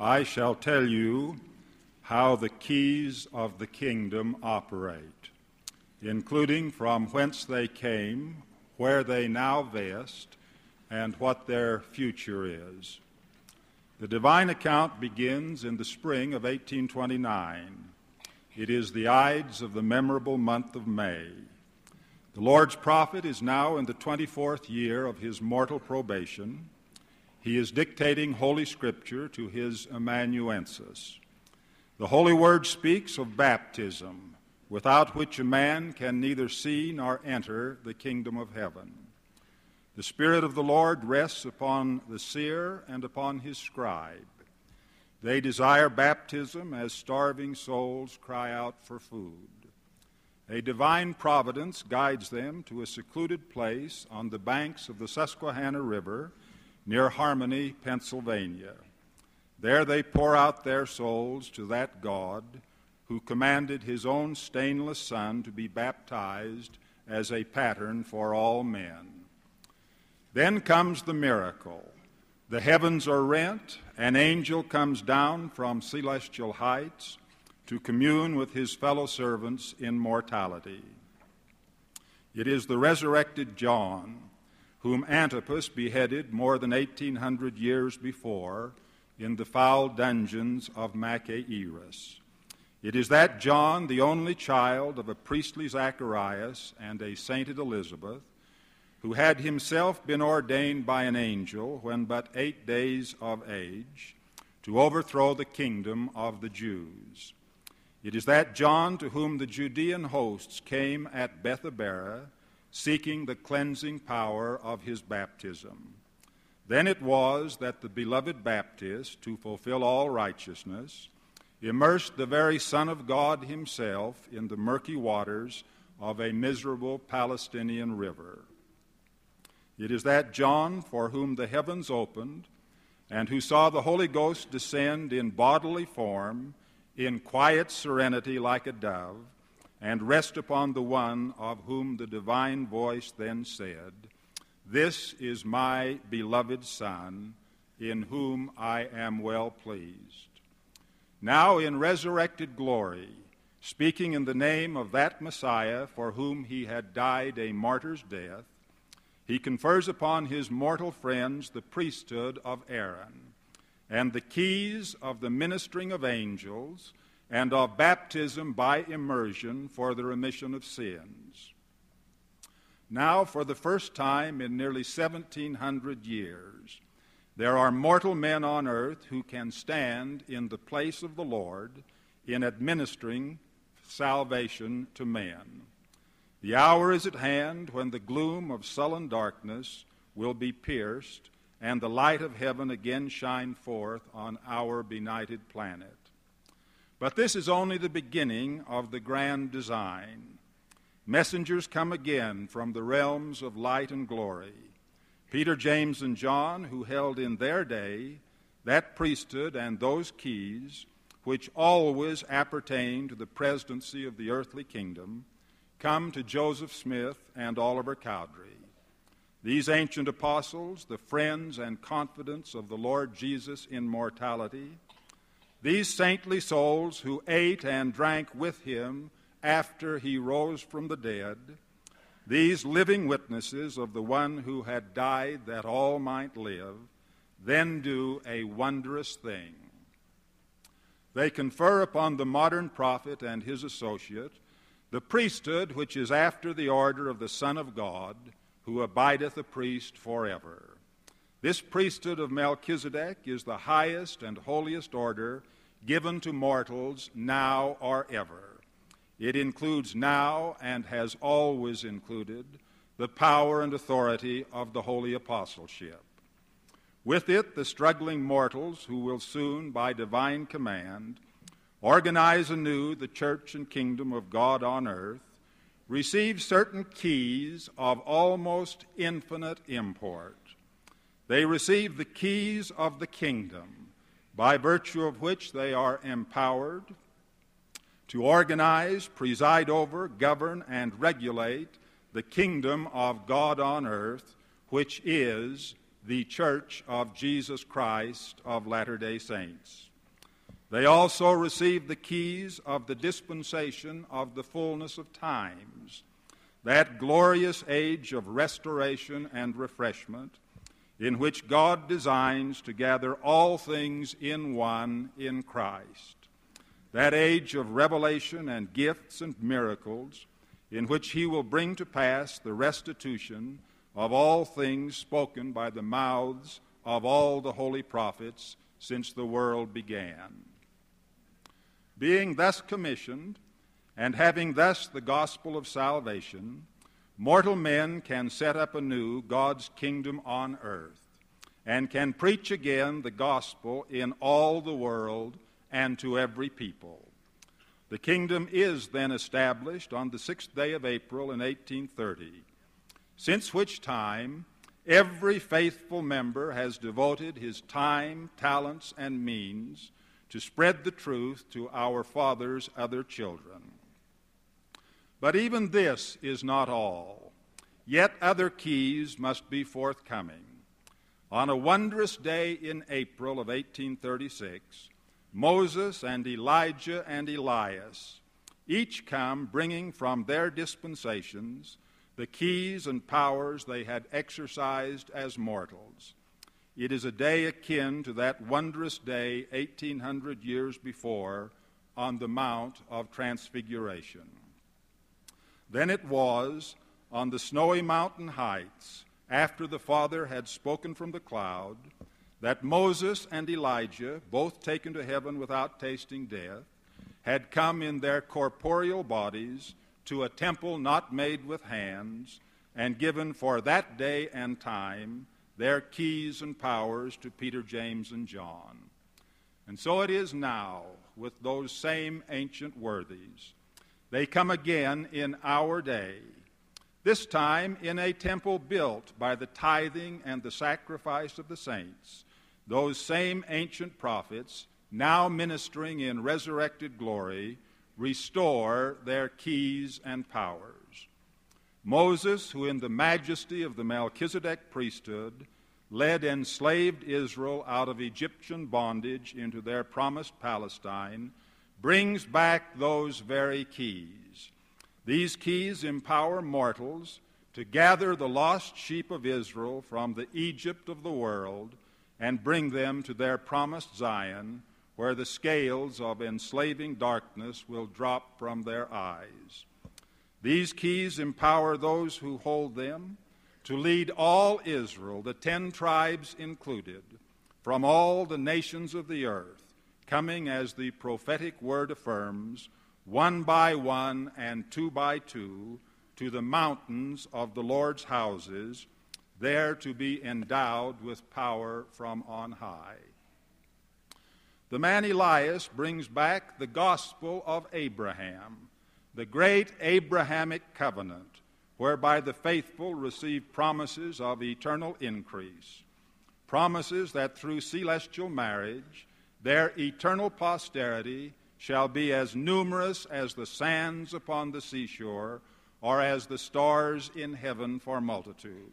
I shall tell you how the keys of the kingdom operate, including from whence they came, where they now vest, and what their future is. The divine account begins in the spring of 1829. It is the Ides of the memorable month of May. The Lord's prophet is now in the 24th year of his mortal probation. He is dictating Holy Scripture to his amanuensis. The Holy Word speaks of baptism, without which a man can neither see nor enter the kingdom of heaven. The Spirit of the Lord rests upon the seer and upon his scribe. They desire baptism as starving souls cry out for food. A divine providence guides them to a secluded place on the banks of the Susquehanna River near Harmony, Pennsylvania. There they pour out their souls to that God who commanded his own stainless Son to be baptized as a pattern for all men. Then comes the miracle. The heavens are rent, an angel comes down from celestial heights to commune with his fellow servants in mortality. It is the resurrected John whom Antipas beheaded more than 1800 years before in the foul dungeons of Machaerus. It is that John, the only child of a priestly Zacharias and a sainted Elizabeth, who had himself been ordained by an angel when but eight days of age to overthrow the kingdom of the Jews. It is that John to whom the Judean hosts came at Bethabara seeking the cleansing power of his baptism. Then it was that the beloved Baptist, to fulfill all righteousness, immersed the very Son of God himself in the murky waters of a miserable Palestinian river. It is that John for whom the heavens opened and who saw the Holy Ghost descend in bodily form, in quiet serenity like a dove and rest upon the one of whom the divine voice then said, This is my beloved Son, in whom I am well pleased. Now, in resurrected glory, speaking in the name of that Messiah for whom he had died a martyr's death, he confers upon his mortal friends the priesthood of Aaron and the keys of the ministering of angels and of baptism by immersion for the remission of sins. Now, for the first time in nearly 1700 years, there are mortal men on earth who can stand in the place of the Lord in administering salvation to men. The hour is at hand when the gloom of sullen darkness will be pierced and the light of heaven again shine forth on our benighted planet. But this is only the beginning of the grand design. Messengers come again from the realms of light and glory. Peter, James, and John, who held in their day that priesthood and those keys which always appertain to the presidency of the earthly kingdom, come to Joseph Smith and Oliver Cowdery. These ancient apostles, the friends and confidants of the Lord Jesus in mortality, these saintly souls who ate and drank with him after he rose from the dead, these living witnesses of the one who had died that all might live, then do a wondrous thing. They confer upon the modern prophet and his associate the priesthood which is after the order of the Son of God, who abideth a priest forever. This priesthood of Melchizedek is the highest and holiest order given to mortals now or ever. It includes now and has always included the power and authority of the holy apostleship. With it, the struggling mortals who will soon, by divine command, organize anew the church and kingdom of God on earth receive certain keys of almost infinite import. They receive the keys of the kingdom, by virtue of which they are empowered to organize, preside over, govern, and regulate the kingdom of God on earth, which is the Church of Jesus Christ of Latter day Saints. They also receive the keys of the dispensation of the fullness of times, that glorious age of restoration and refreshment, in which God designs to gather all things in one in Christ. That age of revelation and gifts and miracles, in which He will bring to pass the restitution of all things spoken by the mouths of all the holy prophets since the world began. Being thus commissioned, and having thus the gospel of salvation, mortal men can set up anew God's kingdom on earth, and can preach again the gospel in all the world and to every people. The kingdom is then established on the sixth day of April in 1830, since which time every faithful member has devoted his time, talents, and means to spread the truth to our Father's other children. But even this is not all. Yet other keys must be forthcoming. On a wondrous day in April of 1836, Moses and Elijah and Elias each come bringing from their dispensations the keys and powers they had exercised as mortals. It is a day akin to that wondrous day 1800 years before on the Mount of Transfiguration. Then it was on the snowy mountain heights, after the Father had spoken from the cloud, that Moses and Elijah, both taken to heaven without tasting death, had come in their corporeal bodies to a temple not made with hands, and given for that day and time their keys and powers to Peter, James, and John. And so it is now with those same ancient worthies. They come again in our day, this time in a temple built by the tithing and the sacrifice of the saints. Those same ancient prophets, now ministering in resurrected glory, restore their keys and powers. Moses, who in the majesty of the Melchizedek priesthood led enslaved Israel out of Egyptian bondage into their promised Palestine, brings back those very keys. These keys empower mortals to gather the lost sheep of Israel from the Egypt of the world and bring them to their promised Zion, where the scales of enslaving darkness will drop from their eyes. These keys empower those who hold them to lead all Israel, the ten tribes included, from all the nations of the earth, coming as the prophetic word affirms, one by one and two by two, to the mountains of the Lord's houses, there to be endowed with power from on high. The man Elias brings back the gospel of Abraham the great Abrahamic covenant, whereby the faithful receive promises of eternal increase, promises that through celestial marriage their eternal posterity shall be as numerous as the sands upon the seashore or as the stars in heaven for multitude.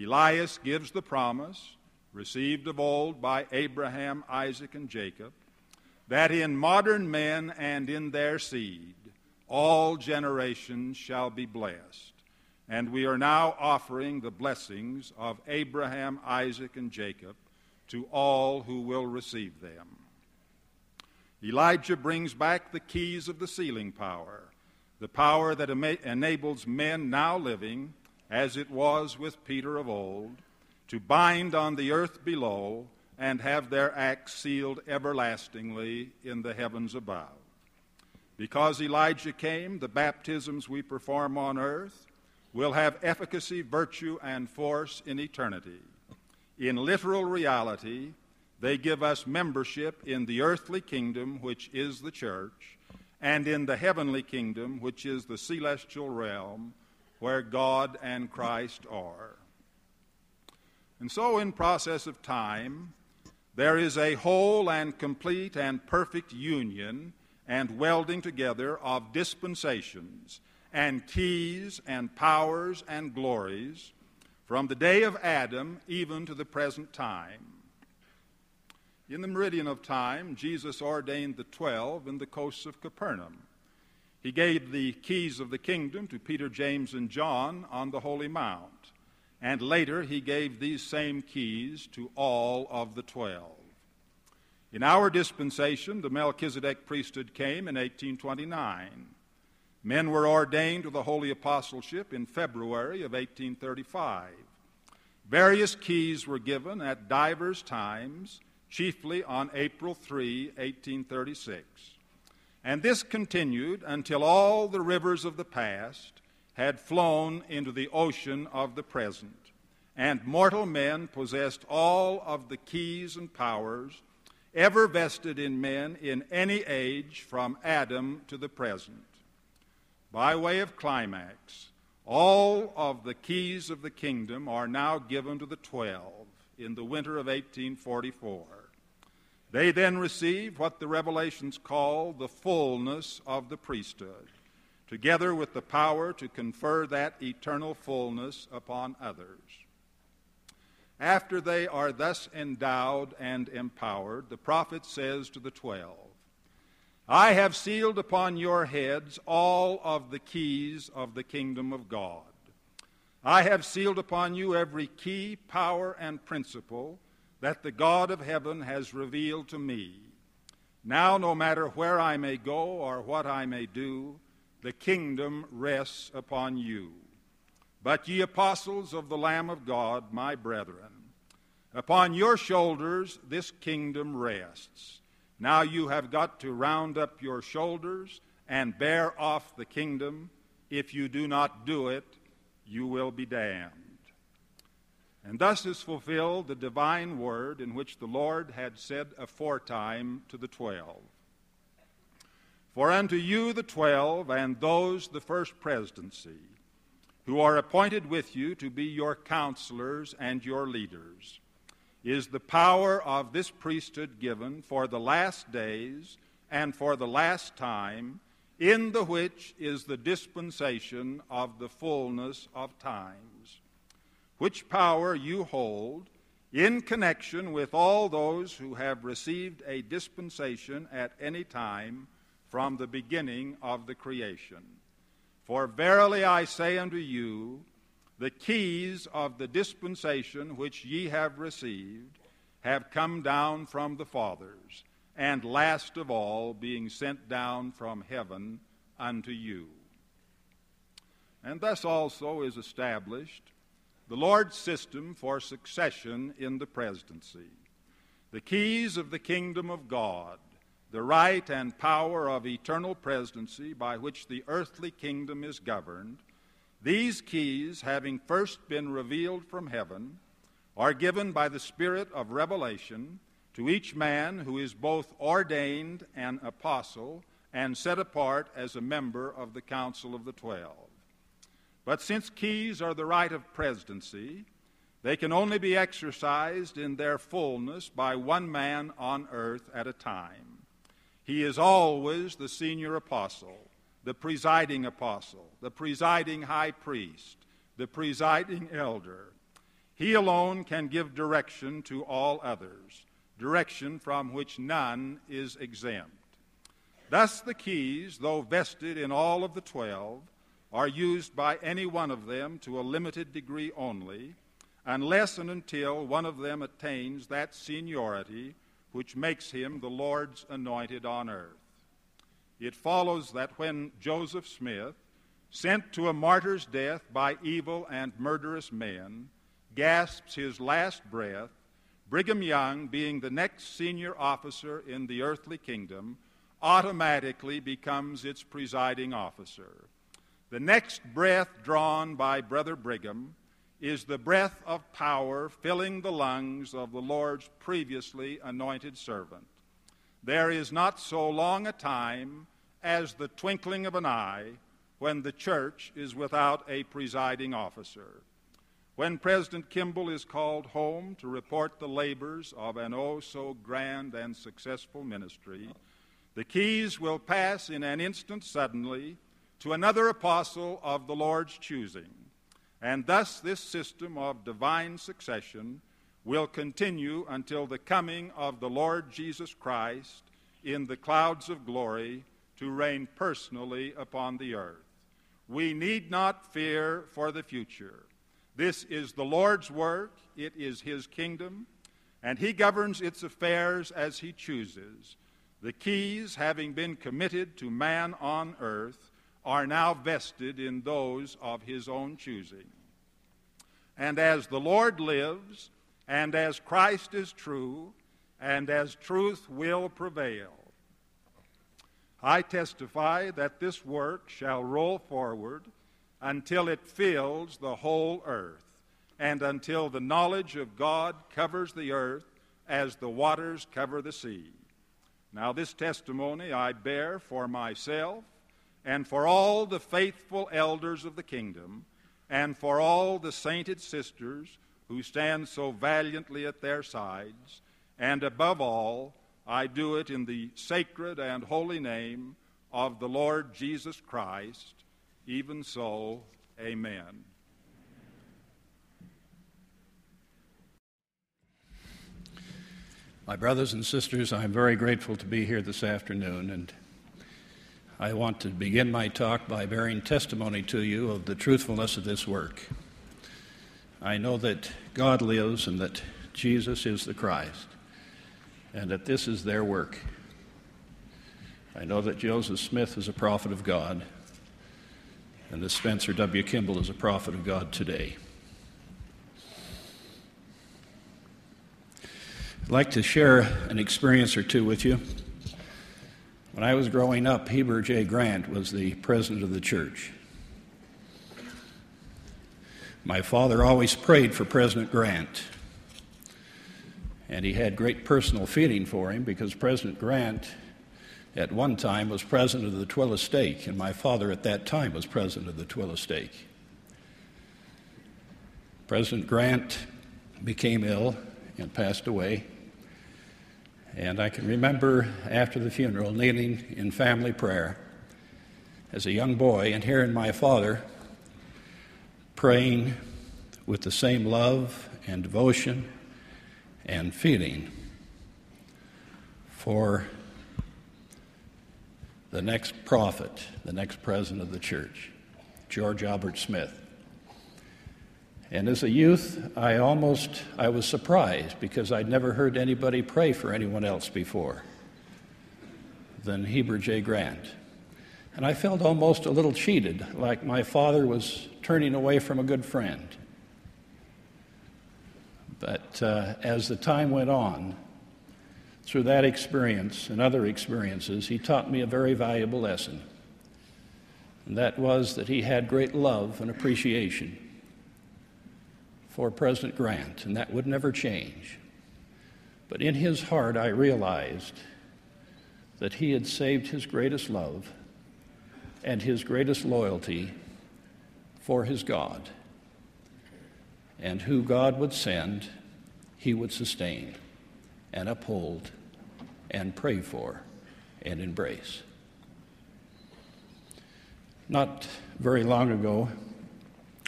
Elias gives the promise, received of old by Abraham, Isaac, and Jacob, that in modern men and in their seed all generations shall be blessed. And we are now offering the blessings of Abraham, Isaac, and Jacob to all who will receive them. Elijah brings back the keys of the sealing power, the power that enables men now living, as it was with Peter of old, to bind on the earth below and have their acts sealed everlastingly in the heavens above. Because Elijah came, the baptisms we perform on earth will have efficacy, virtue, and force in eternity. In literal reality, they give us membership in the earthly kingdom, which is the church, and in the heavenly kingdom, which is the celestial realm, where God and Christ are. And so, in process of time, there is a whole and complete and perfect union and welding together of dispensations and keys and powers and glories from the day of Adam even to the present time. In the meridian of time, Jesus ordained the twelve in the coasts of Capernaum. He gave the keys of the kingdom to Peter, James, and John on the Holy Mount. And later, he gave these same keys to all of the twelve. In our dispensation, the Melchizedek priesthood came in 1829. Men were ordained to the holy apostleship in February of 1835. Various keys were given at divers times, chiefly on April 3, 1836. And this continued until all the rivers of the past had flown into the ocean of the present, and mortal men possessed all of the keys and powers ever vested in men in any age from Adam to the present. By way of climax, all of the keys of the kingdom are now given to the twelve in the winter of 1844. They then receive what the Revelations call the fullness of the priesthood, together with the power to confer that eternal fullness upon others. After they are thus endowed and empowered, the prophet says to the twelve, I have sealed upon your heads all of the keys of the kingdom of God. I have sealed upon you every key, power, and principle that the God of heaven has revealed to me. Now, no matter where I may go or what I may do, the kingdom rests upon you. But ye apostles of the Lamb of God, my brethren, upon your shoulders this kingdom rests. Now you have got to round up your shoulders and bear off the kingdom. If you do not do it, you will be damned. And thus is fulfilled the divine word in which the Lord had said aforetime to the twelve For unto you the twelve, and those the first presidency, who are appointed with you to be your counselors and your leaders is the power of this priesthood given for the last days and for the last time, in the which is the dispensation of the fullness of times, which power you hold in connection with all those who have received a dispensation at any time from the beginning of the creation. For verily I say unto you, the keys of the dispensation which ye have received have come down from the fathers, and last of all, being sent down from heaven unto you. And thus also is established the Lord's system for succession in the presidency. The keys of the kingdom of God, the right and power of eternal presidency by which the earthly kingdom is governed, these keys, having first been revealed from heaven, are given by the Spirit of revelation to each man who is both ordained an apostle and set apart as a member of the council of the twelve. But since keys are the right of presidency, they can only be exercised in their fullness by one man on earth at a time. He is always the senior apostle the presiding apostle, the presiding high priest, the presiding elder. He alone can give direction to all others, direction from which none is exempt. Thus, the keys, though vested in all of the twelve, are used by any one of them to a limited degree only, unless and until one of them attains that seniority which makes him the Lord's anointed on earth it follows that when Joseph Smith, sent to a martyr's death by evil and murderous men, gasps his last breath, Brigham Young, being the next senior officer in the earthly kingdom, automatically becomes its presiding officer. The next breath drawn by Brother Brigham is the breath of power filling the lungs of the Lord's previously anointed servant. There is not so long a time as the twinkling of an eye when the church is without a presiding officer. When President Kimball is called home to report the labors of an oh so grand and successful ministry, the keys will pass in an instant suddenly to another apostle of the Lord's choosing. And thus, this system of divine succession will continue until the coming of the Lord Jesus Christ in the clouds of glory to reign personally upon the earth. We need not fear for the future. This is the Lord's work, it is His kingdom, and He governs its affairs as He chooses. The keys, having been committed to man on earth, are now vested in those of His own choosing. And as the Lord lives, and as Christ is true, and as truth will prevail, I testify that this work shall roll forward until it fills the whole earth, and until the knowledge of God covers the earth as the waters cover the sea. Now, this testimony I bear for myself and for all the faithful elders of the kingdom, and for all the sainted sisters who stand so valiantly at their sides, and above all, I do it in the sacred and holy name of the Lord Jesus Christ. Even so, amen. My brothers and sisters, I'm very grateful to be here this afternoon, and I want to begin my talk by bearing testimony to you of the truthfulness of this work. I know that God lives and that Jesus is the Christ and that this is their work. I know that Joseph Smith is a prophet of God, and that Spencer W. Kimball is a prophet of God today. I'd like to share an experience or two with you. When I was growing up, Heber J. Grant was the president of the church. My father always prayed for President Grant. And he had great personal feeling for him because President Grant, at one time, was president of the Tooele Stake, and my father at that time was president of the Tooele Stake. President Grant became ill and passed away. And I can remember after the funeral kneeling in family prayer as a young boy and hearing my father praying with the same love and devotion and feeling for the next prophet, the next president of the church, George Albert Smith. And as a youth, I almost I was surprised because I'd never heard anybody pray for anyone else before than Heber J. Grant. And I felt almost a little cheated, like my father was turning away from a good friend. But uh, as the time went on, through that experience and other experiences, he taught me a very valuable lesson. And that was that he had great love and appreciation for President Grant, and that would never change. But in his heart, I realized that he had saved his greatest love and his greatest loyalty for his God and who God would send, he would sustain and uphold and pray for and embrace. Not very long ago,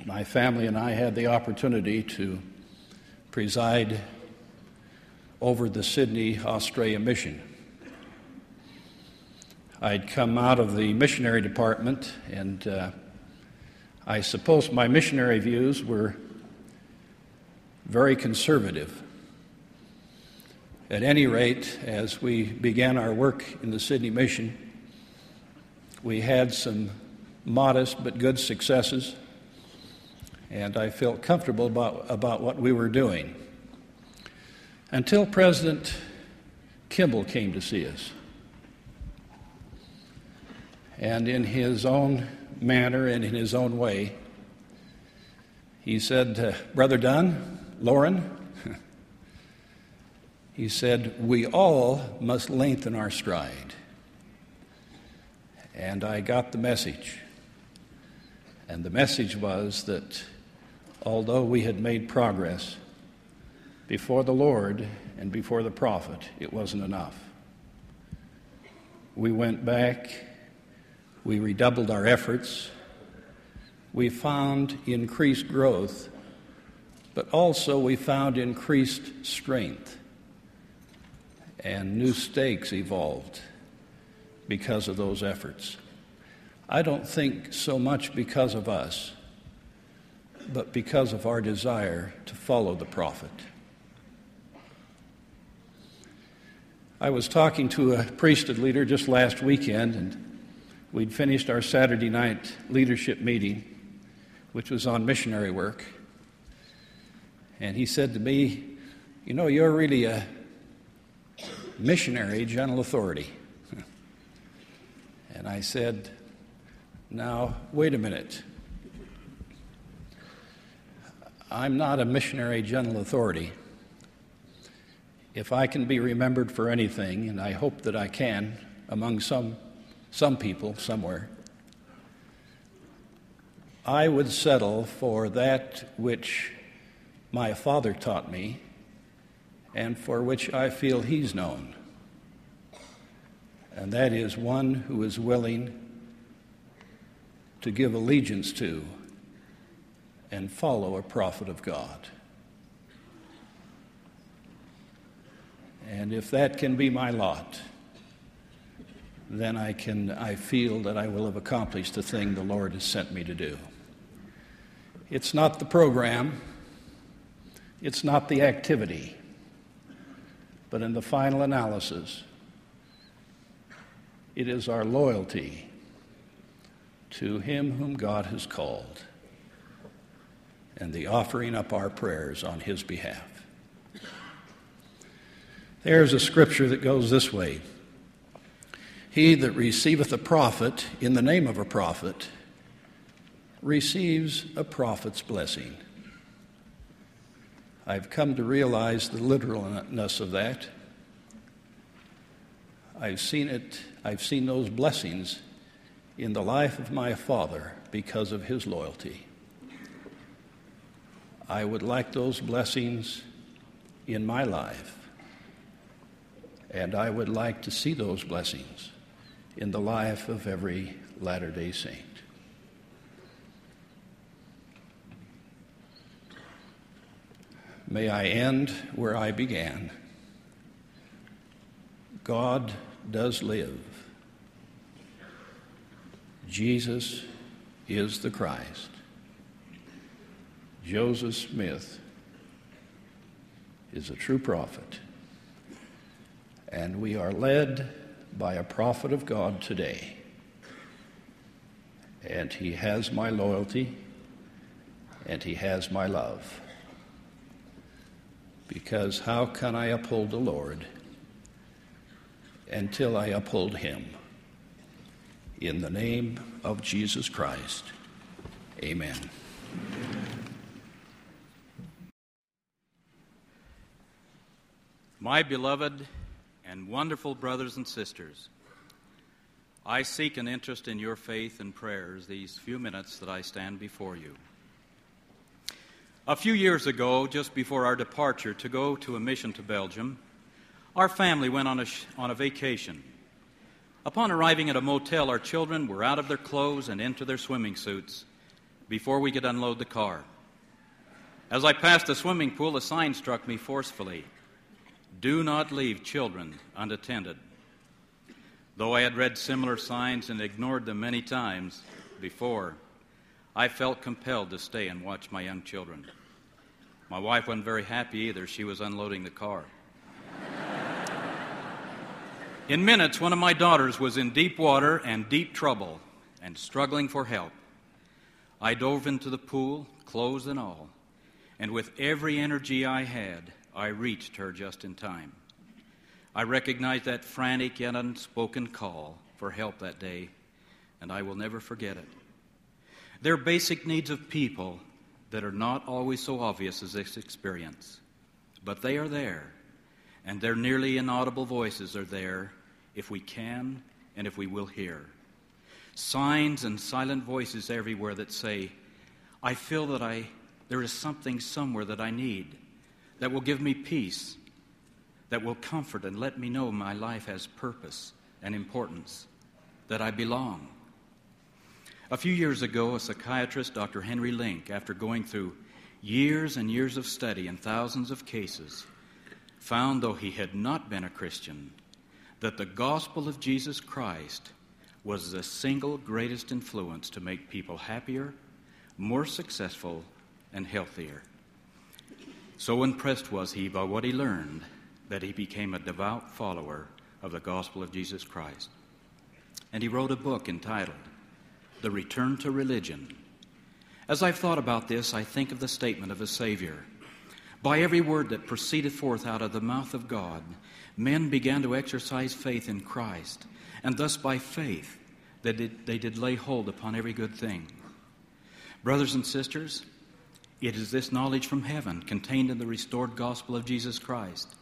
my family and I had the opportunity to preside over the Sydney, Australia mission. I'd come out of the missionary department, and uh, I suppose my missionary views were very conservative. At any rate, as we began our work in the Sydney Mission, we had some modest but good successes, and I felt comfortable about, about what we were doing. Until President Kimball came to see us. And in his own manner and in his own way, he said, Brother Dunn, Loren, he said, We all must lengthen our stride. And I got the message. And the message was that although we had made progress before the Lord and before the prophet, it wasn't enough. We went back, we redoubled our efforts, we found increased growth but also we found increased strength and new stakes evolved because of those efforts. I don't think so much because of us, but because of our desire to follow the prophet. I was talking to a priesthood leader just last weekend, and we'd finished our Saturday night leadership meeting, which was on missionary work. And he said to me, You know, you're really a missionary general authority. And I said, Now, wait a minute. I'm not a missionary general authority. If I can be remembered for anything, and I hope that I can among some, some people somewhere, I would settle for that which my father taught me and for which I feel he's known. And that is one who is willing to give allegiance to and follow a prophet of God. And if that can be my lot, then I can I feel that I will have accomplished the thing the Lord has sent me to do. It's not the program, it's not the activity, but in the final analysis, it is our loyalty to Him whom God has called and the offering up our prayers on His behalf. There's a scripture that goes this way He that receiveth a prophet in the name of a prophet receives a prophet's blessing. I've come to realize the literalness of that. I've seen it, I've seen those blessings in the life of my father because of his loyalty. I would like those blessings in my life, and I would like to see those blessings in the life of every Latter day Saint. May I end where I began. God does live. Jesus is the Christ. Joseph Smith is a true prophet. And we are led by a prophet of God today. And he has my loyalty and he has my love. Because how can I uphold the Lord until I uphold him? In the name of Jesus Christ, amen. My beloved and wonderful brothers and sisters, I seek an interest in your faith and prayers these few minutes that I stand before you. A few years ago, just before our departure to go to a mission to Belgium, our family went on a, sh- on a vacation. Upon arriving at a motel, our children were out of their clothes and into their swimming suits before we could unload the car. As I passed the swimming pool, a sign struck me forcefully Do not leave children unattended. Though I had read similar signs and ignored them many times before, I felt compelled to stay and watch my young children. My wife wasn't very happy either. She was unloading the car. in minutes, one of my daughters was in deep water and deep trouble and struggling for help. I dove into the pool, clothes and all, and with every energy I had, I reached her just in time. I recognized that frantic yet unspoken call for help that day, and I will never forget it. There are basic needs of people that are not always so obvious as this experience, but they are there, and their nearly inaudible voices are there if we can and if we will hear. Signs and silent voices everywhere that say, I feel that I, there is something somewhere that I need that will give me peace, that will comfort and let me know my life has purpose and importance, that I belong. A few years ago, a psychiatrist, Dr. Henry Link, after going through years and years of study and thousands of cases, found, though he had not been a Christian, that the gospel of Jesus Christ was the single greatest influence to make people happier, more successful, and healthier. So impressed was he by what he learned that he became a devout follower of the gospel of Jesus Christ. And he wrote a book entitled The Return to Religion. As I've thought about this, I think of the statement of a Savior. By every word that proceeded forth out of the mouth of God, men began to exercise faith in Christ, and thus by faith they did, they did lay hold upon every good thing. Brothers and sisters, it is this knowledge from heaven contained in the restored gospel of Jesus Christ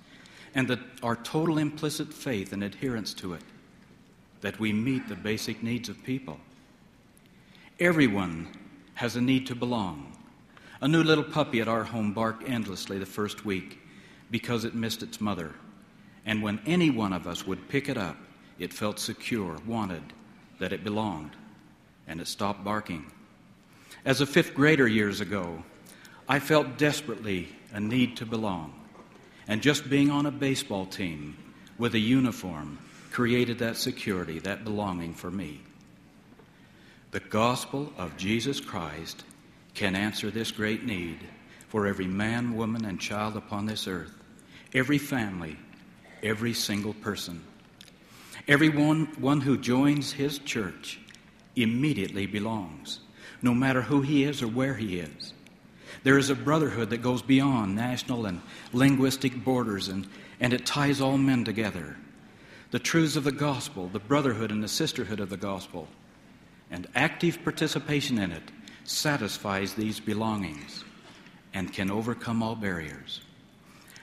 and that our total implicit faith and adherence to it that we meet the basic needs of people. Everyone has a need to belong. A new little puppy at our home barked endlessly the first week because it missed its mother. And when any one of us would pick it up, it felt secure, wanted, that it belonged, and it stopped barking. As a fifth grader years ago, I felt desperately a need to belong. And just being on a baseball team with a uniform created that security, that belonging for me. The gospel of Jesus Christ can answer this great need for every man, woman, and child upon this earth, every family, every single person. Everyone one who joins his church immediately belongs, no matter who he is or where he is. There is a brotherhood that goes beyond national and linguistic borders, and, and it ties all men together. The truths of the gospel, the brotherhood and the sisterhood of the gospel, and active participation in it satisfies these belongings and can overcome all barriers.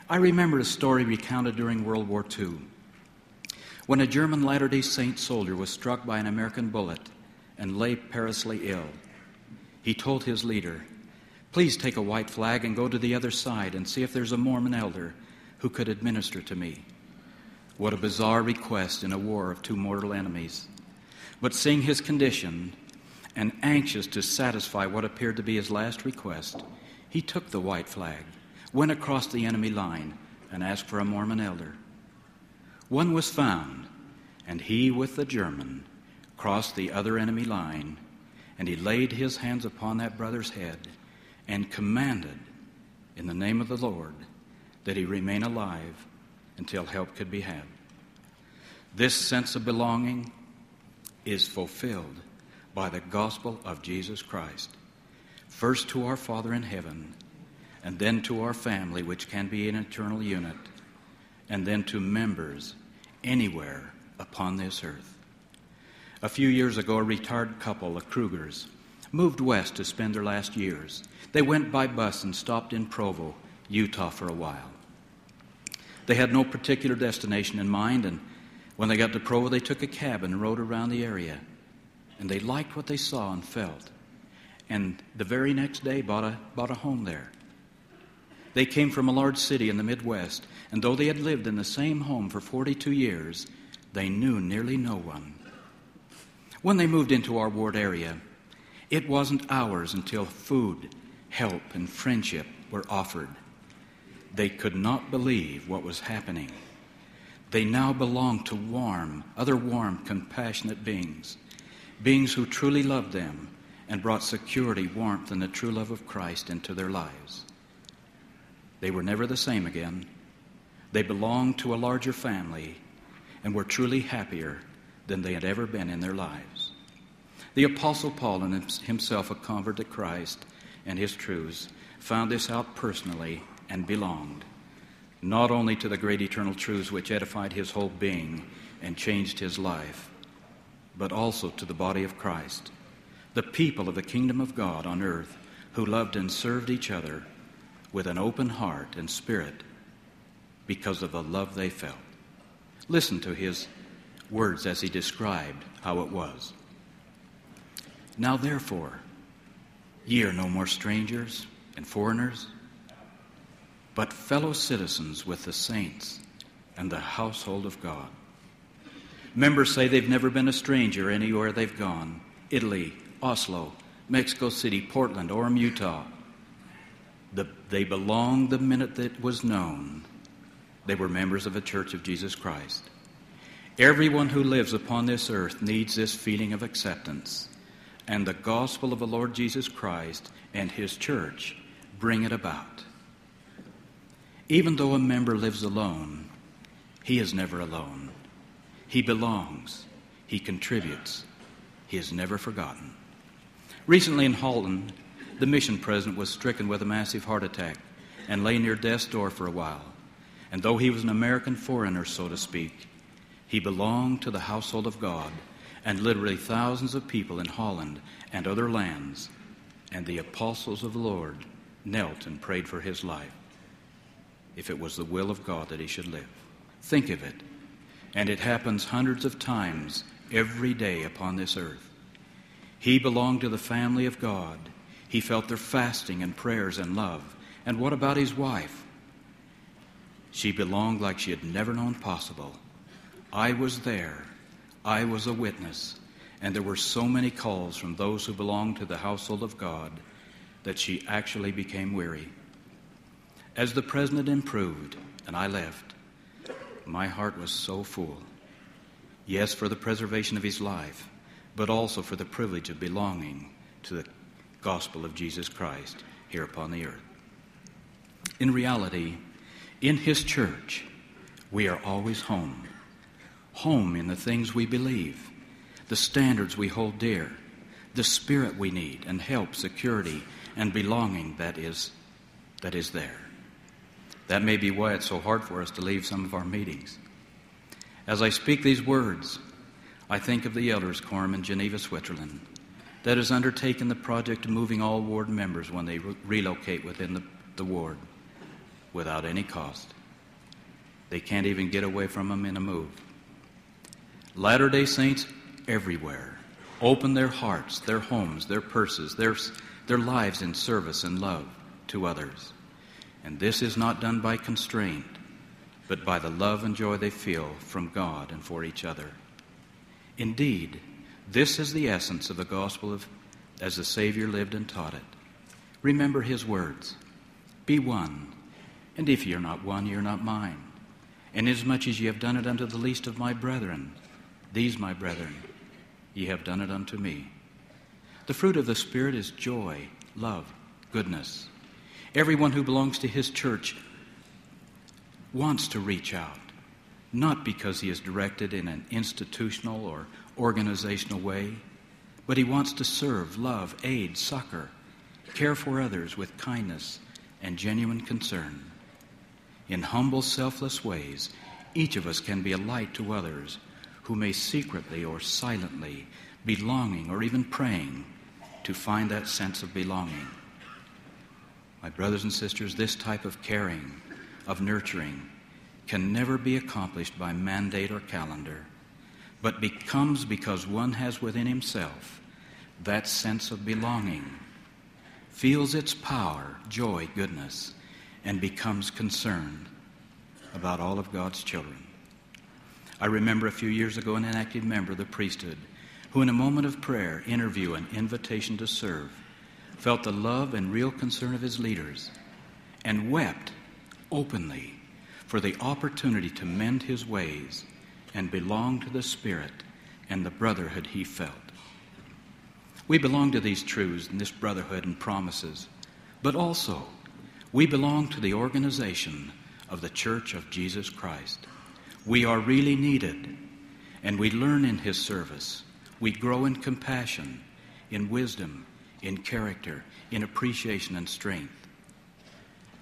I remember a story recounted during World War II when a German Latter day Saint soldier was struck by an American bullet and lay perilously ill, he told his leader, Please take a white flag and go to the other side and see if there's a Mormon elder who could administer to me. What a bizarre request in a war of two mortal enemies. But seeing his condition and anxious to satisfy what appeared to be his last request, he took the white flag, went across the enemy line, and asked for a Mormon elder. One was found, and he, with the German, crossed the other enemy line, and he laid his hands upon that brother's head and commanded, in the name of the Lord, that he remain alive until help could be had. This sense of belonging is fulfilled by the gospel of Jesus Christ, first to our Father in heaven, and then to our family, which can be an eternal unit, and then to members anywhere upon this earth. A few years ago, a retired couple, the Krugers, moved west to spend their last years. They went by bus and stopped in Provo, Utah for a while. They had no particular destination in mind, and when they got to Provo, they took a cab and rode around the area. And they liked what they saw and felt. And the very next day, bought a, bought a home there. They came from a large city in the Midwest, and though they had lived in the same home for 42 years, they knew nearly no one. When they moved into our ward area, it wasn't hours until food, help, and friendship were offered. They could not believe what was happening. They now belonged to warm, other warm, compassionate beings, beings who truly loved them and brought security, warmth, and the true love of Christ into their lives. They were never the same again. They belonged to a larger family and were truly happier than they had ever been in their lives. The Apostle Paul, himself a convert to Christ and his truths, found this out personally and belonged not only to the great eternal truths which edified his whole being and changed his life, but also to the body of Christ, the people of the kingdom of God on earth who loved and served each other with an open heart and spirit because of the love they felt. Listen to his words as he described how it was. Now, therefore, ye are no more strangers and foreigners, but fellow citizens with the saints and the household of God. Members say they've never been a stranger anywhere they've gone Italy, Oslo, Mexico City, Portland, Orem, Utah. The They belonged the minute that was known. They were members of a church of Jesus Christ. Everyone who lives upon this earth needs this feeling of acceptance, and the gospel of the Lord Jesus Christ and his church bring it about. Even though a member lives alone, he is never alone. He belongs, he contributes, he is never forgotten. Recently in Holland, the mission president was stricken with a massive heart attack and lay near death's door for a while. And though he was an American foreigner, so to speak, he belonged to the household of God, and literally thousands of people in Holland and other lands, and the apostles of the Lord knelt and prayed for his life, if it was the will of God that he should live. Think of it. And it happens hundreds of times every day upon this earth. He belonged to the family of God. He felt their fasting and prayers and love. And what about his wife? She belonged like she had never known possible. I was there. I was a witness. And there were so many calls from those who belonged to the household of God that she actually became weary. As the president improved and I left, my heart was so full. Yes, for the preservation of his life, but also for the privilege of belonging to the gospel of Jesus Christ here upon the earth. In reality, in his church, we are always home. Home in the things we believe, the standards we hold dear, the spirit we need, and help, security, and belonging that is, that is there. That may be why it's so hard for us to leave some of our meetings. As I speak these words, I think of the Elders Quorum in Geneva, Switzerland, that has undertaken the project of moving all ward members when they re- relocate within the, the ward without any cost. They can't even get away from them in a move. Latter day Saints everywhere open their hearts, their homes, their purses, their, their lives in service and love to others. And this is not done by constraint, but by the love and joy they feel from God and for each other. Indeed, this is the essence of the gospel of, as the Savior lived and taught it. Remember his words Be one, and if ye are not one, ye are not mine. Inasmuch as ye have done it unto the least of my brethren, these my brethren, ye have done it unto me. The fruit of the Spirit is joy, love, goodness, Everyone who belongs to his church wants to reach out, not because he is directed in an institutional or organizational way, but he wants to serve, love, aid, succor, care for others with kindness and genuine concern. In humble, selfless ways, each of us can be a light to others who may secretly or silently be longing or even praying to find that sense of belonging. My brothers and sisters, this type of caring, of nurturing, can never be accomplished by mandate or calendar, but becomes because one has within himself that sense of belonging, feels its power, joy, goodness, and becomes concerned about all of God's children. I remember a few years ago an inactive member of the priesthood who, in a moment of prayer, interview, and invitation to serve, felt the love and real concern of his leaders, and wept openly for the opportunity to mend his ways and belong to the Spirit and the brotherhood he felt. We belong to these truths and this brotherhood and promises, but also we belong to the organization of the Church of Jesus Christ. We are really needed, and we learn in His service. We grow in compassion, in wisdom, in character, in appreciation and strength.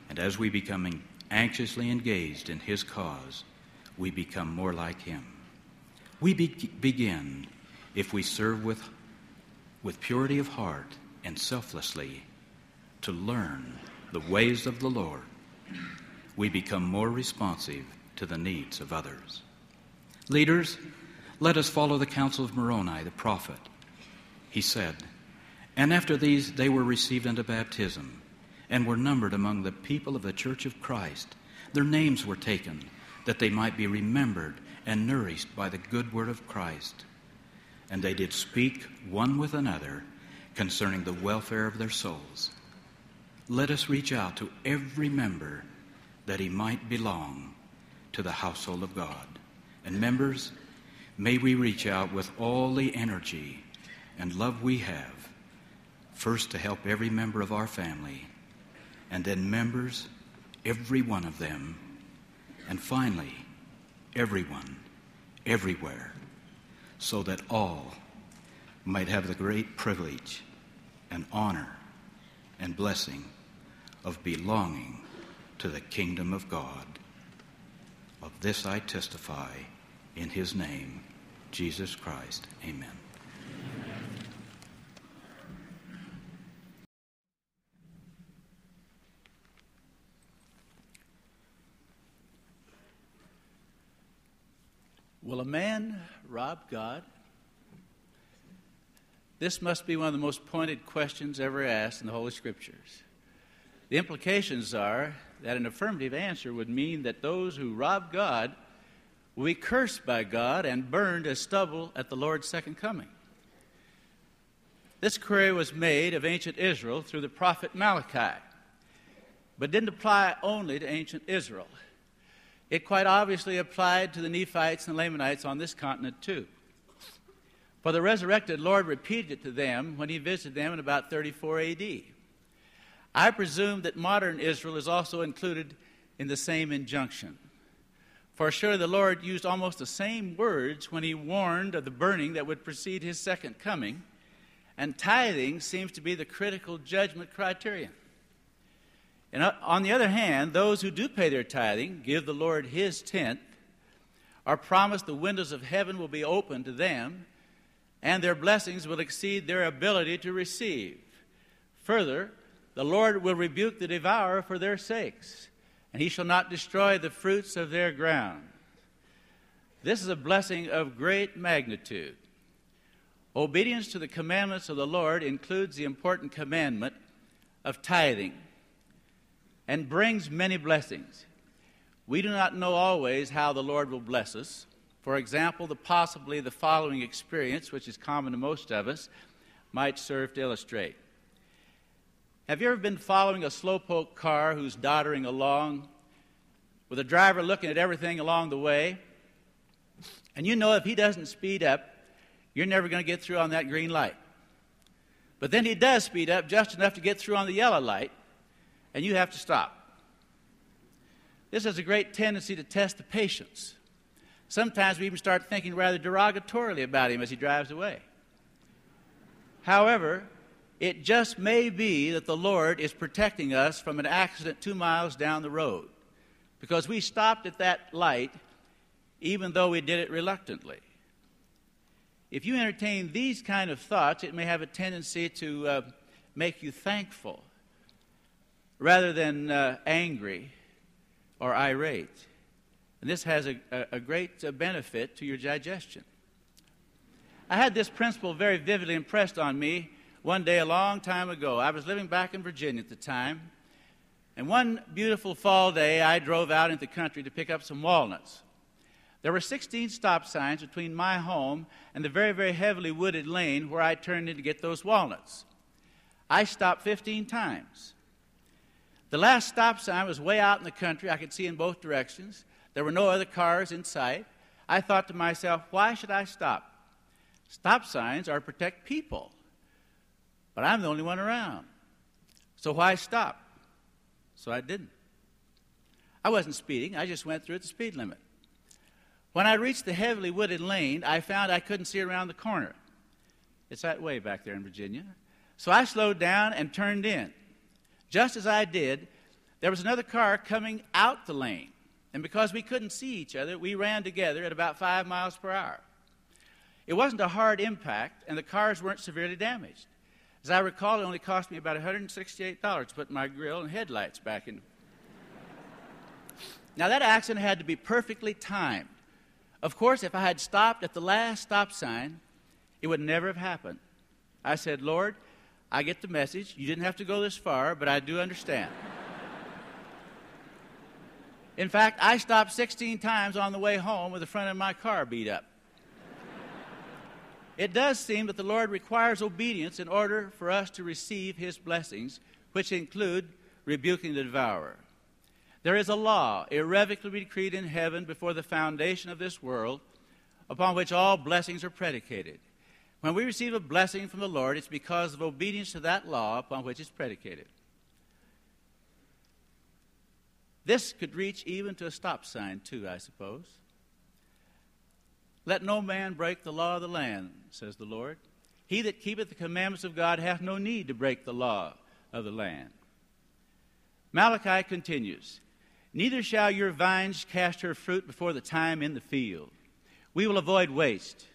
And as we become anxiously engaged in His cause, we become more like Him. We be- begin, if we serve with, with purity of heart and selflessly, to learn the ways of the Lord. We become more responsive to the needs of others. Leaders, let us follow the counsel of Moroni, the prophet. He said, and after these, they were received unto baptism and were numbered among the people of the church of Christ. Their names were taken that they might be remembered and nourished by the good word of Christ. And they did speak one with another concerning the welfare of their souls. let us reach out to every member that he might belong to the household of God. And members, may we reach out with all the energy and love we have, first to help every member of our family, and then members, every one of them, and finally, everyone, everywhere, so that all might have the great privilege and honor and blessing of belonging to the kingdom of God. Of this I testify in his name, Jesus Christ. Amen. Will a man rob God? This must be one of the most pointed questions ever asked in the Holy Scriptures. The implications are that an affirmative answer would mean that those who rob God will be cursed by God and burned as stubble at the Lord's second coming. This query was made of ancient Israel through the prophet Malachi, but didn't apply only to ancient Israel. It quite obviously applied to the Nephites and Lamanites on this continent too. For the resurrected Lord repeated it to them when he visited them in about 34 AD. I presume that modern Israel is also included in the same injunction. For sure, the Lord used almost the same words when he warned of the burning that would precede his second coming, and tithing seems to be the critical judgment criterion. And uh, on the other hand, those who do pay their tithing, give the Lord his tenth, are promised the windows of heaven will be open to them, and their blessings will exceed their ability to receive. Further, the Lord will rebuke the devourer for their sakes, and he shall not destroy the fruits of their ground. This is a blessing of great magnitude. Obedience to the commandments of the Lord includes the important commandment of tithing and brings many blessings. We do not know always how the Lord will bless us. For example, the possibly the following experience, which is common to most of us, might serve to illustrate. Have you ever been following a slowpoke car who's doddering along with a driver looking at everything along the way? And you know if he doesn't speed up, you're never going to get through on that green light. But then he does speed up just enough to get through on the yellow light, and you have to stop. This has a great tendency to test the patience. Sometimes we even start thinking rather derogatorily about him as he drives away. However, it just may be that the Lord is protecting us from an accident two miles down the road because we stopped at that light even though we did it reluctantly. If you entertain these kind of thoughts, it may have a tendency to uh, make you thankful rather than uh, angry or irate. And this has a, a great uh, benefit to your digestion. I had this principle very vividly impressed on me one day a long time ago. I was living back in Virginia at the time. And one beautiful fall day, I drove out into the country to pick up some walnuts. There were 16 stop signs between my home and the very, very heavily wooded lane where I turned in to get those walnuts. I stopped 15 times. The last stop sign was way out in the country. I could see in both directions. There were no other cars in sight. I thought to myself, why should I stop? Stop signs are to protect people but I'm the only one around. So why stop? So I didn't. I wasn't speeding, I just went through at the speed limit. When I reached the heavily wooded lane, I found I couldn't see around the corner. It's that way back there in Virginia. So I slowed down and turned in. Just as I did, there was another car coming out the lane. And because we couldn't see each other, we ran together at about five miles per hour. It wasn't a hard impact, and the cars weren't severely damaged. As I recall, it only cost me about $168 to put my grill and headlights back in. now, that accident had to be perfectly timed. Of course, if I had stopped at the last stop sign, it would never have happened. I said, Lord, I get the message. You didn't have to go this far, but I do understand. In fact, I stopped 16 times on the way home with the front of my car beat up. It does seem that the Lord requires obedience in order for us to receive His blessings, which include rebuking the devourer. There is a law irrevocably decreed in heaven before the foundation of this world upon which all blessings are predicated. When we receive a blessing from the Lord, it's because of obedience to that law upon which it's predicated. This could reach even to a stop sign, too, I suppose. Let no man break the law of the land, says the Lord. He that keepeth the commandments of God hath no need to break the law of the land. Malachi continues Neither shall your vines cast her fruit before the time in the field. We will avoid waste.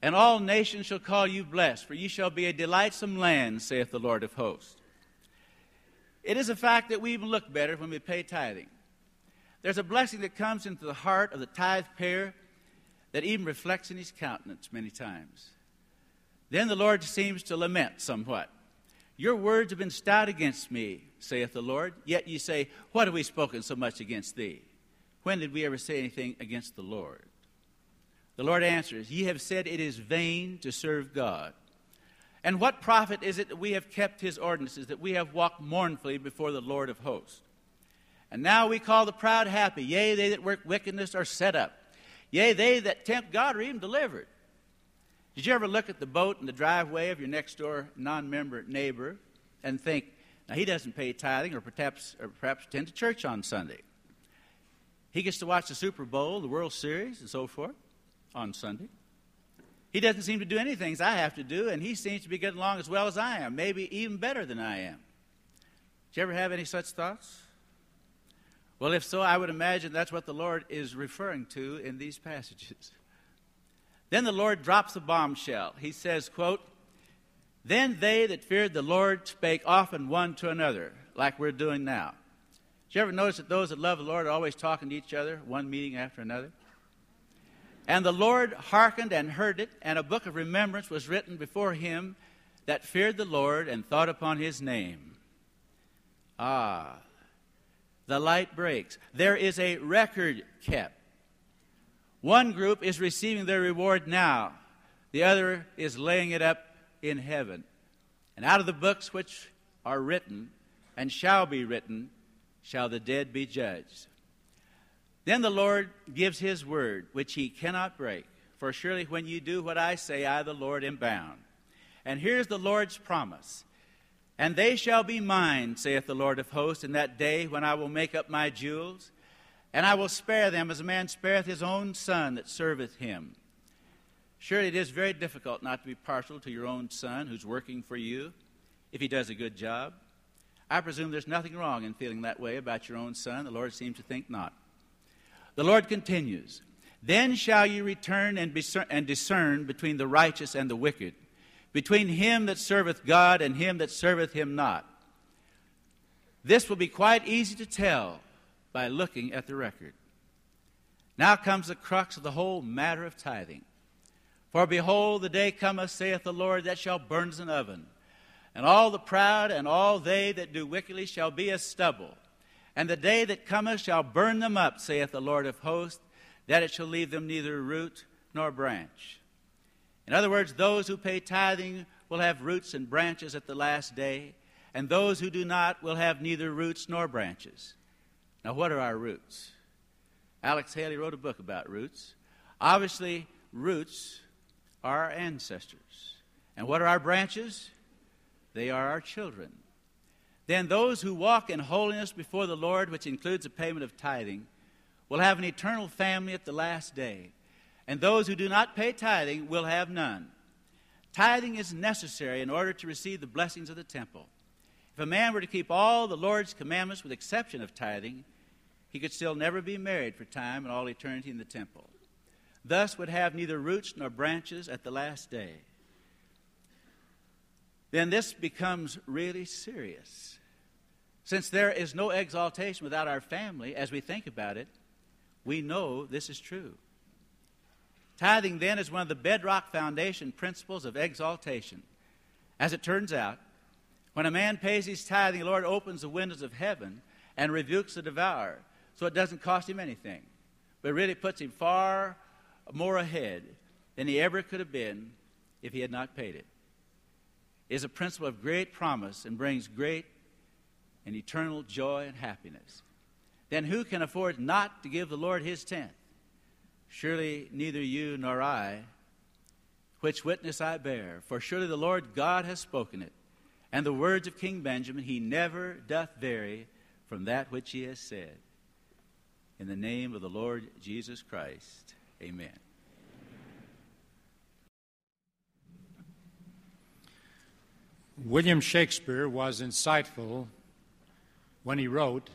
And all nations shall call you blessed, for ye shall be a delightsome land, saith the Lord of hosts. It is a fact that we even look better when we pay tithing. There's a blessing that comes into the heart of the tithe payer that even reflects in his countenance many times. Then the Lord seems to lament somewhat. Your words have been stout against me, saith the Lord. Yet ye say, What have we spoken so much against thee? When did we ever say anything against the Lord? The Lord answers, Ye have said it is vain to serve God. And what profit is it that we have kept his ordinances, that we have walked mournfully before the Lord of hosts? And now we call the proud happy. Yea, they that work wickedness are set up. Yea, they that tempt God are even delivered. Did you ever look at the boat in the driveway of your next door non member neighbor and think, now he doesn't pay tithing or perhaps, or perhaps attend to church on Sunday? He gets to watch the Super Bowl, the World Series, and so forth on Sunday. He doesn't seem to do any things I have to do, and he seems to be getting along as well as I am, maybe even better than I am. Did you ever have any such thoughts? Well, if so, I would imagine that's what the Lord is referring to in these passages. Then the Lord drops a bombshell. He says, quote, Then they that feared the Lord spake often one to another, like we're doing now. Did you ever notice that those that love the Lord are always talking to each other, one meeting after another? And the Lord hearkened and heard it, and a book of remembrance was written before him that feared the Lord and thought upon his name. Ah, the light breaks. There is a record kept. One group is receiving their reward now, the other is laying it up in heaven. And out of the books which are written and shall be written shall the dead be judged. Then the Lord gives his word, which he cannot break. For surely when you do what I say, I, the Lord, am bound. And here's the Lord's promise. And they shall be mine, saith the Lord of hosts, in that day when I will make up my jewels, and I will spare them as a man spareth his own son that serveth him. Surely it is very difficult not to be partial to your own son who's working for you if he does a good job. I presume there's nothing wrong in feeling that way about your own son. The Lord seems to think not. The Lord continues Then shall you return and, discern between the righteous and the wicked, between him that serveth God and him that serveth him not. This will be quite easy to tell by looking at the record. Now comes the crux of the whole matter of tithing. For behold, the day cometh, saith the Lord, that shall burn as an oven, and all the proud and all they that do wickedly shall be as stubble. And the day that cometh shall burn them up, saith the Lord of hosts, that it shall leave them neither root nor branch. In other words, those who pay tithing will have roots and branches at the last day, and those who do not will have neither roots nor branches. Now, what are our roots? Alex Haley wrote a book about roots. Obviously, roots are our ancestors. And what are our branches? They are our children. Then those who walk in holiness before the Lord, which includes the payment of tithing, will have an eternal family at the last day. And those who do not pay tithing will have none. Tithing is necessary in order to receive the blessings of the temple. If a man were to keep all the Lord's commandments with exception of tithing, he could still never be married for time and all eternity in the temple. Thus would have neither roots nor branches at the last day. Then this becomes really serious. Since there is no exaltation without our family, as we think about it, we know this is true. Tithing, then, is one of the bedrock foundation principles of exaltation. As it turns out, when a man pays his tithing, the Lord opens the windows of heaven and rebukes the devourer, so it doesn't cost him anything, but really puts him far more ahead than he ever could have been if he had not paid it. It is a principle of great promise and brings great and eternal joy and happiness. Then who can afford not to give the Lord his tenth? Surely neither you nor I, which witness I bear, for surely the Lord God has spoken it. And the words of King Benjamin, he never doth vary from that which he has said. In the name of the Lord Jesus Christ, amen. William Shakespeare was insightful when he wrote,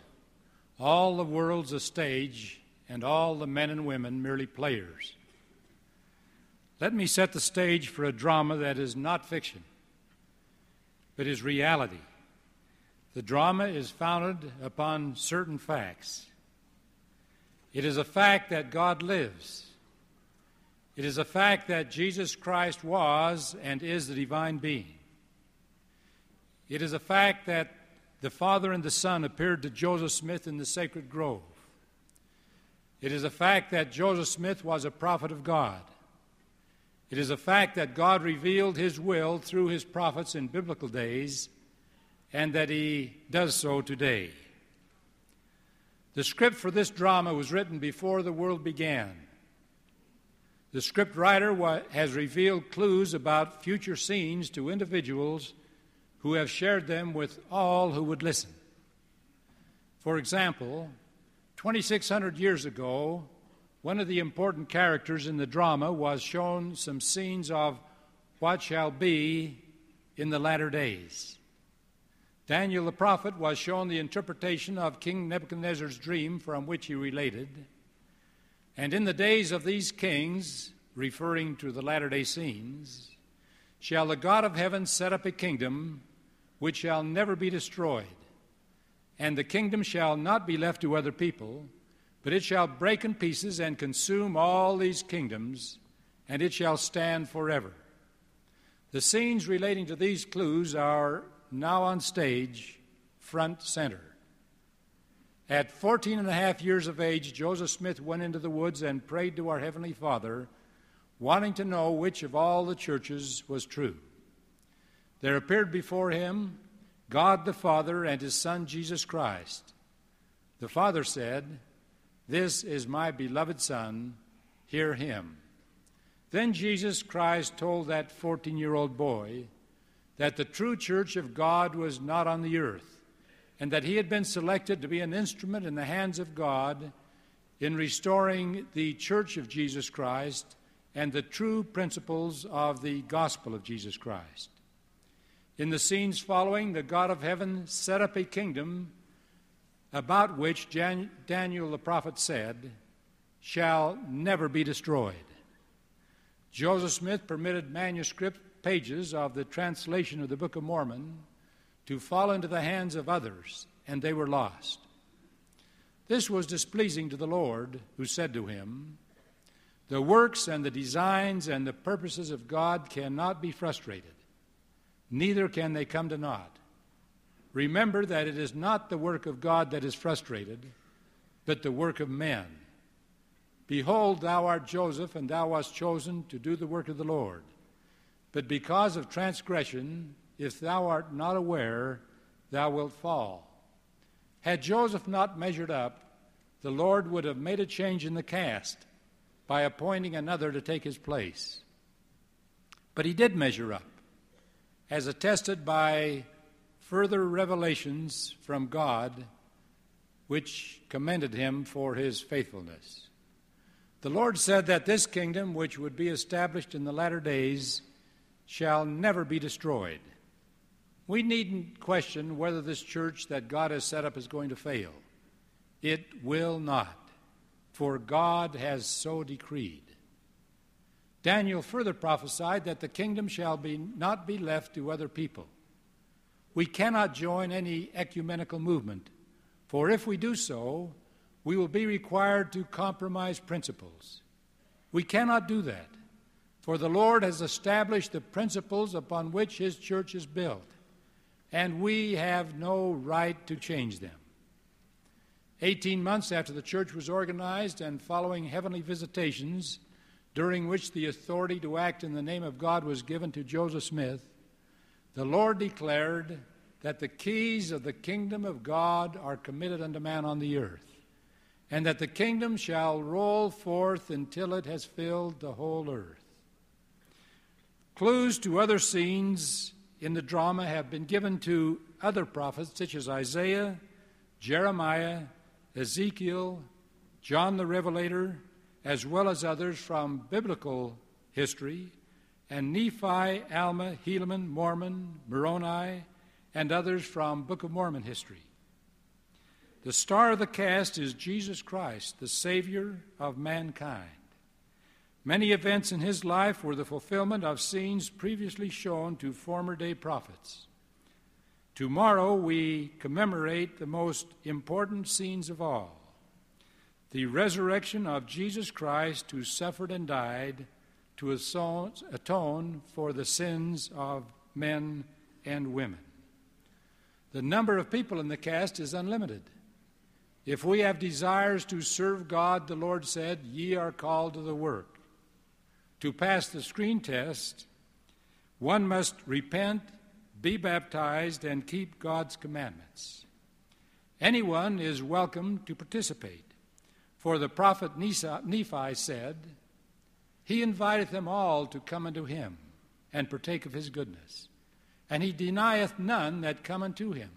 All the world's a stage, and all the men and women merely players. Let me set the stage for a drama that is not fiction, but is reality. The drama is founded upon certain facts. It is a fact that God lives. It is a fact that Jesus Christ was and is the divine being. It is a fact that the Father and the Son appeared to Joseph Smith in the sacred grove. It is a fact that Joseph Smith was a prophet of God. It is a fact that God revealed his will through his prophets in biblical days and that he does so today. The script for this drama was written before the world began. The script writer has revealed clues about future scenes to individuals who have shared them with all who would listen. For example, 2,600 years ago, one of the important characters in the drama was shown some scenes of what shall be in the latter days. Daniel the prophet was shown the interpretation of King Nebuchadnezzar's dream from which he related. And in the days of these kings, referring to the latter day scenes, shall the God of heaven set up a kingdom which shall never be destroyed. And the kingdom shall not be left to other people, but it shall break in pieces and consume all these kingdoms, and it shall stand forever. The scenes relating to these clues are now on stage, front center. At 14 and a half years of age, Joseph Smith went into the woods and prayed to our Heavenly Father, wanting to know which of all the churches was true. There appeared before him God the Father and his Son Jesus Christ. The Father said, This is my beloved Son, hear him. Then Jesus Christ told that 14 year old boy that the true church of God was not on the earth, and that he had been selected to be an instrument in the hands of God in restoring the church of Jesus Christ and the true principles of the gospel of Jesus Christ. In the scenes following, the God of heaven set up a kingdom about which Jan- Daniel the prophet said, shall never be destroyed. Joseph Smith permitted manuscript pages of the translation of the Book of Mormon to fall into the hands of others, and they were lost. This was displeasing to the Lord, who said to him, The works and the designs and the purposes of God cannot be frustrated neither can they come to naught. Remember that it is not the work of God that is frustrated, but the work of men. Behold, thou art Joseph, and thou wast chosen to do the work of the Lord. But because of transgression, if thou art not aware, thou wilt fall. Had Joseph not measured up, the Lord would have made a change in the cast by appointing another to take his place. But he did measure up as attested by further revelations from God, which commended him for his faithfulness. The Lord said that this kingdom, which would be established in the latter days, shall never be destroyed. We needn't question whether this church that God has set up is going to fail. It will not, for God has so decreed. Daniel further prophesied that the kingdom shall be, not be left to other people. We cannot join any ecumenical movement, for if we do so, we will be required to compromise principles. We cannot do that, for the Lord has established the principles upon which His church is built, and we have no right to change them. Eighteen months after the church was organized and following heavenly visitations, during which the authority to act in the name of God was given to Joseph Smith, the Lord declared that the keys of the kingdom of God are committed unto man on the earth, and that the kingdom shall roll forth until it has filled the whole earth. Clues to other scenes in the drama have been given to other prophets such as Isaiah, Jeremiah, Ezekiel, John the Revelator, as well as others from biblical history, and Nephi, Alma, Helaman, Mormon, Moroni, and others from Book of Mormon history. The star of the cast is Jesus Christ, the Savior of mankind. Many events in his life were the fulfillment of scenes previously shown to former day prophets. Tomorrow we commemorate the most important scenes of all the resurrection of Jesus Christ, who suffered and died to atone for the sins of men and women. The number of people in the cast is unlimited. If we have desires to serve God, the Lord said, Ye are called to the work. To pass the screen test, one must repent, be baptized, and keep God's commandments. Anyone is welcome to participate. For the prophet Nephi said, He inviteth them all to come unto him and partake of his goodness and he denieth none that come unto him,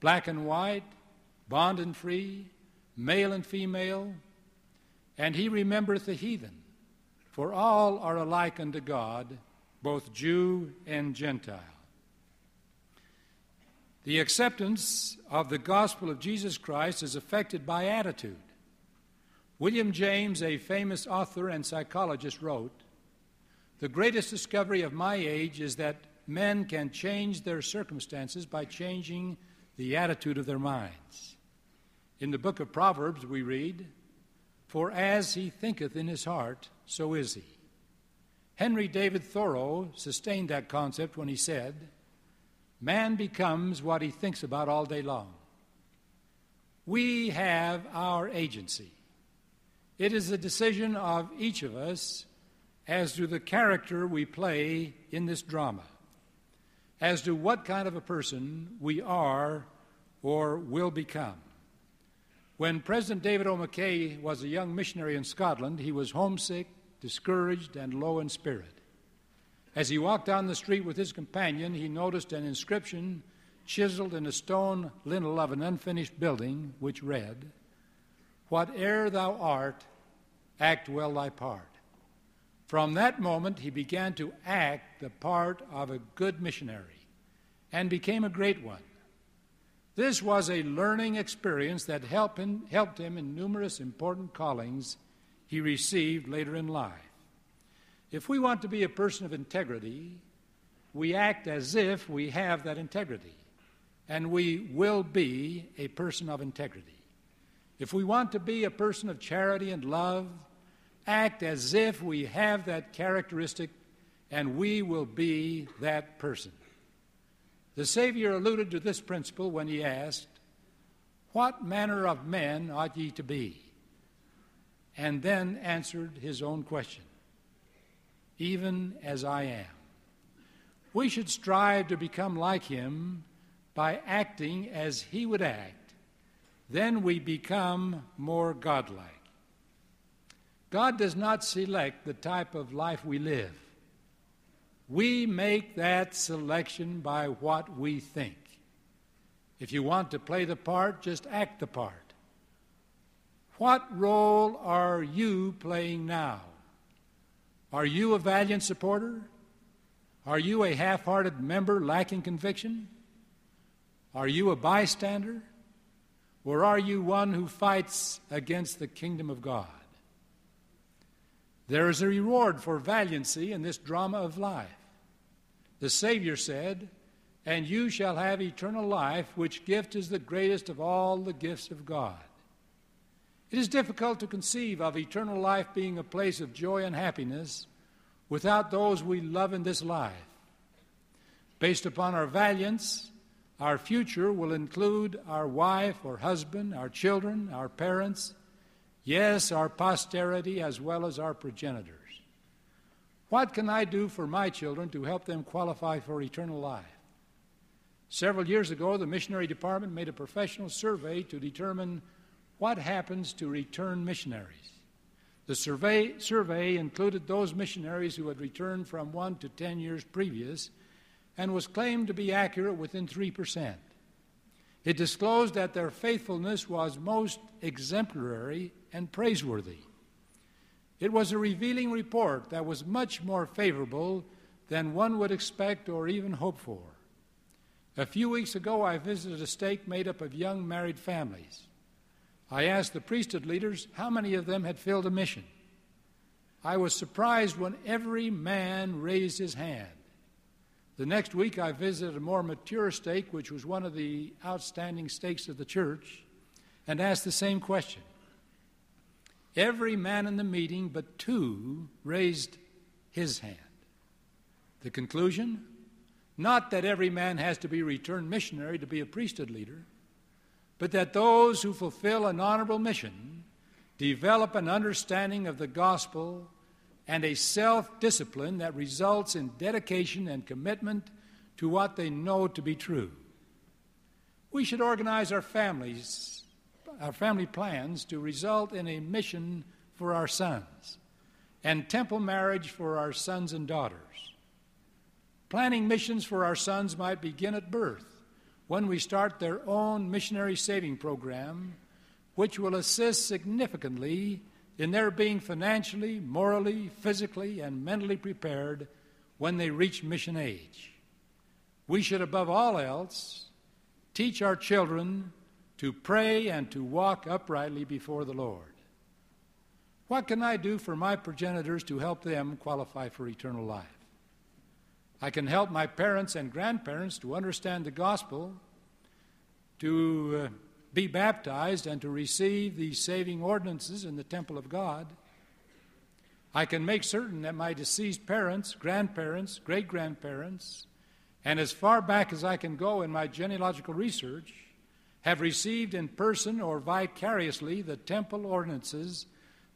black and white, bond and free, male and female, and he remembereth the heathen, for all are alike unto God, both Jew and Gentile. The acceptance of the gospel of Jesus Christ is affected by attitude. William James, a famous author and psychologist, wrote The greatest discovery of my age is that men can change their circumstances by changing the attitude of their minds. In the book of Proverbs, we read, For as he thinketh in his heart, so is he. Henry David Thoreau sustained that concept when he said, Man becomes what he thinks about all day long. We have our agency. It is the decision of each of us as to the character we play in this drama as to what kind of a person we are or will become. When President David O. McKay was a young missionary in Scotland, he was homesick, discouraged, and low in spirit. As he walked down the street with his companion, he noticed an inscription chiseled in a stone lintel of an unfinished building, which read, Whate'er thou art, act well thy part. From that moment, he began to act the part of a good missionary and became a great one. This was a learning experience that helped him, helped him in numerous important callings he received later in life. If we want to be a person of integrity, we act as if we have that integrity, and we will be a person of integrity. If we want to be a person of charity and love, act as if we have that characteristic and we will be that person. The Savior alluded to this principle when he asked, What manner of men ought ye to be? And then answered his own question, Even as I am. We should strive to become like him by acting as he would act. Then we become more godlike. God does not select the type of life we live. We make that selection by what we think. If you want to play the part, just act the part. What role are you playing now? Are you a valiant supporter? Are you a half hearted member lacking conviction? Are you a bystander? Or are you one who fights against the kingdom of God? There is a reward for valiancy in this drama of life. The Savior said, And you shall have eternal life, which gift is the greatest of all the gifts of God. It is difficult to conceive of eternal life being a place of joy and happiness without those we love in this life. Based upon our valiance, our future will include our wife or husband, our children, our parents, Yes, our posterity as well as our progenitors. What can I do for my children to help them qualify for eternal life? Several years ago, the missionary department made a professional survey to determine what happens to return missionaries. The survey, survey included those missionaries who had returned from one to ten years previous and was claimed to be accurate within 3%. It disclosed that their faithfulness was most exemplary and praiseworthy. It was a revealing report that was much more favorable than one would expect or even hope for. A few weeks ago, I visited a stake made up of young married families. I asked the priesthood leaders how many of them had filled a mission. I was surprised when every man raised his hand. The next week, I visited a more mature stake, which was one of the outstanding stakes of the church, and asked the same question. Every man in the meeting but two raised his hand. The conclusion? Not that every man has to be returned missionary to be a priesthood leader, but that those who fulfill an honorable mission develop an understanding of the gospel and a self discipline that results in dedication and commitment to what they know to be true. We should organize our families, our family plans to result in a mission for our sons and temple marriage for our sons and daughters. Planning missions for our sons might begin at birth when we start their own missionary saving program, which will assist significantly in their being financially, morally, physically, and mentally prepared when they reach mission age. We should, above all else, teach our children to pray and to walk uprightly before the Lord. What can I do for my progenitors to help them qualify for eternal life? I can help my parents and grandparents to understand the gospel, to uh, be baptized, and to receive the saving ordinances in the temple of God. I can make certain that my deceased parents, grandparents, great grandparents, and as far back as I can go in my genealogical research, have received in person or vicariously the temple ordinances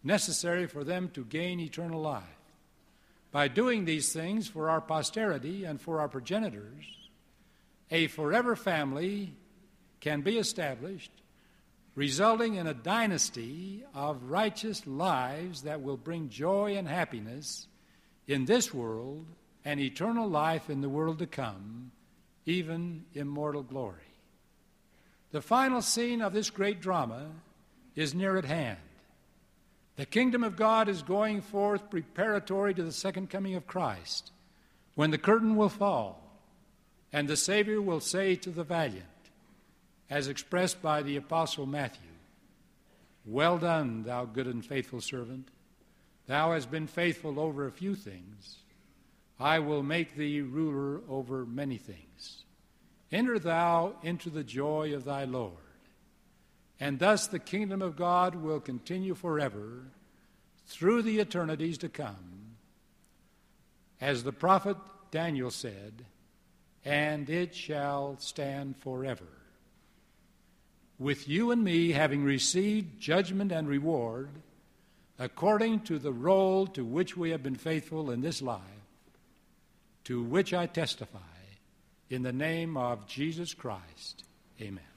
necessary for them to gain eternal life. By doing these things for our posterity and for our progenitors, a forever family can be established, resulting in a dynasty of righteous lives that will bring joy and happiness in this world and eternal life in the world to come, even immortal glory. The final scene of this great drama is near at hand. The kingdom of God is going forth preparatory to the second coming of Christ, when the curtain will fall and the Savior will say to the valiant, as expressed by the Apostle Matthew, Well done, thou good and faithful servant. Thou hast been faithful over a few things. I will make thee ruler over many things. Enter thou into the joy of thy Lord. And thus the kingdom of God will continue forever through the eternities to come. As the prophet Daniel said, and it shall stand forever. With you and me having received judgment and reward according to the role to which we have been faithful in this life, to which I testify in the name of Jesus Christ. Amen.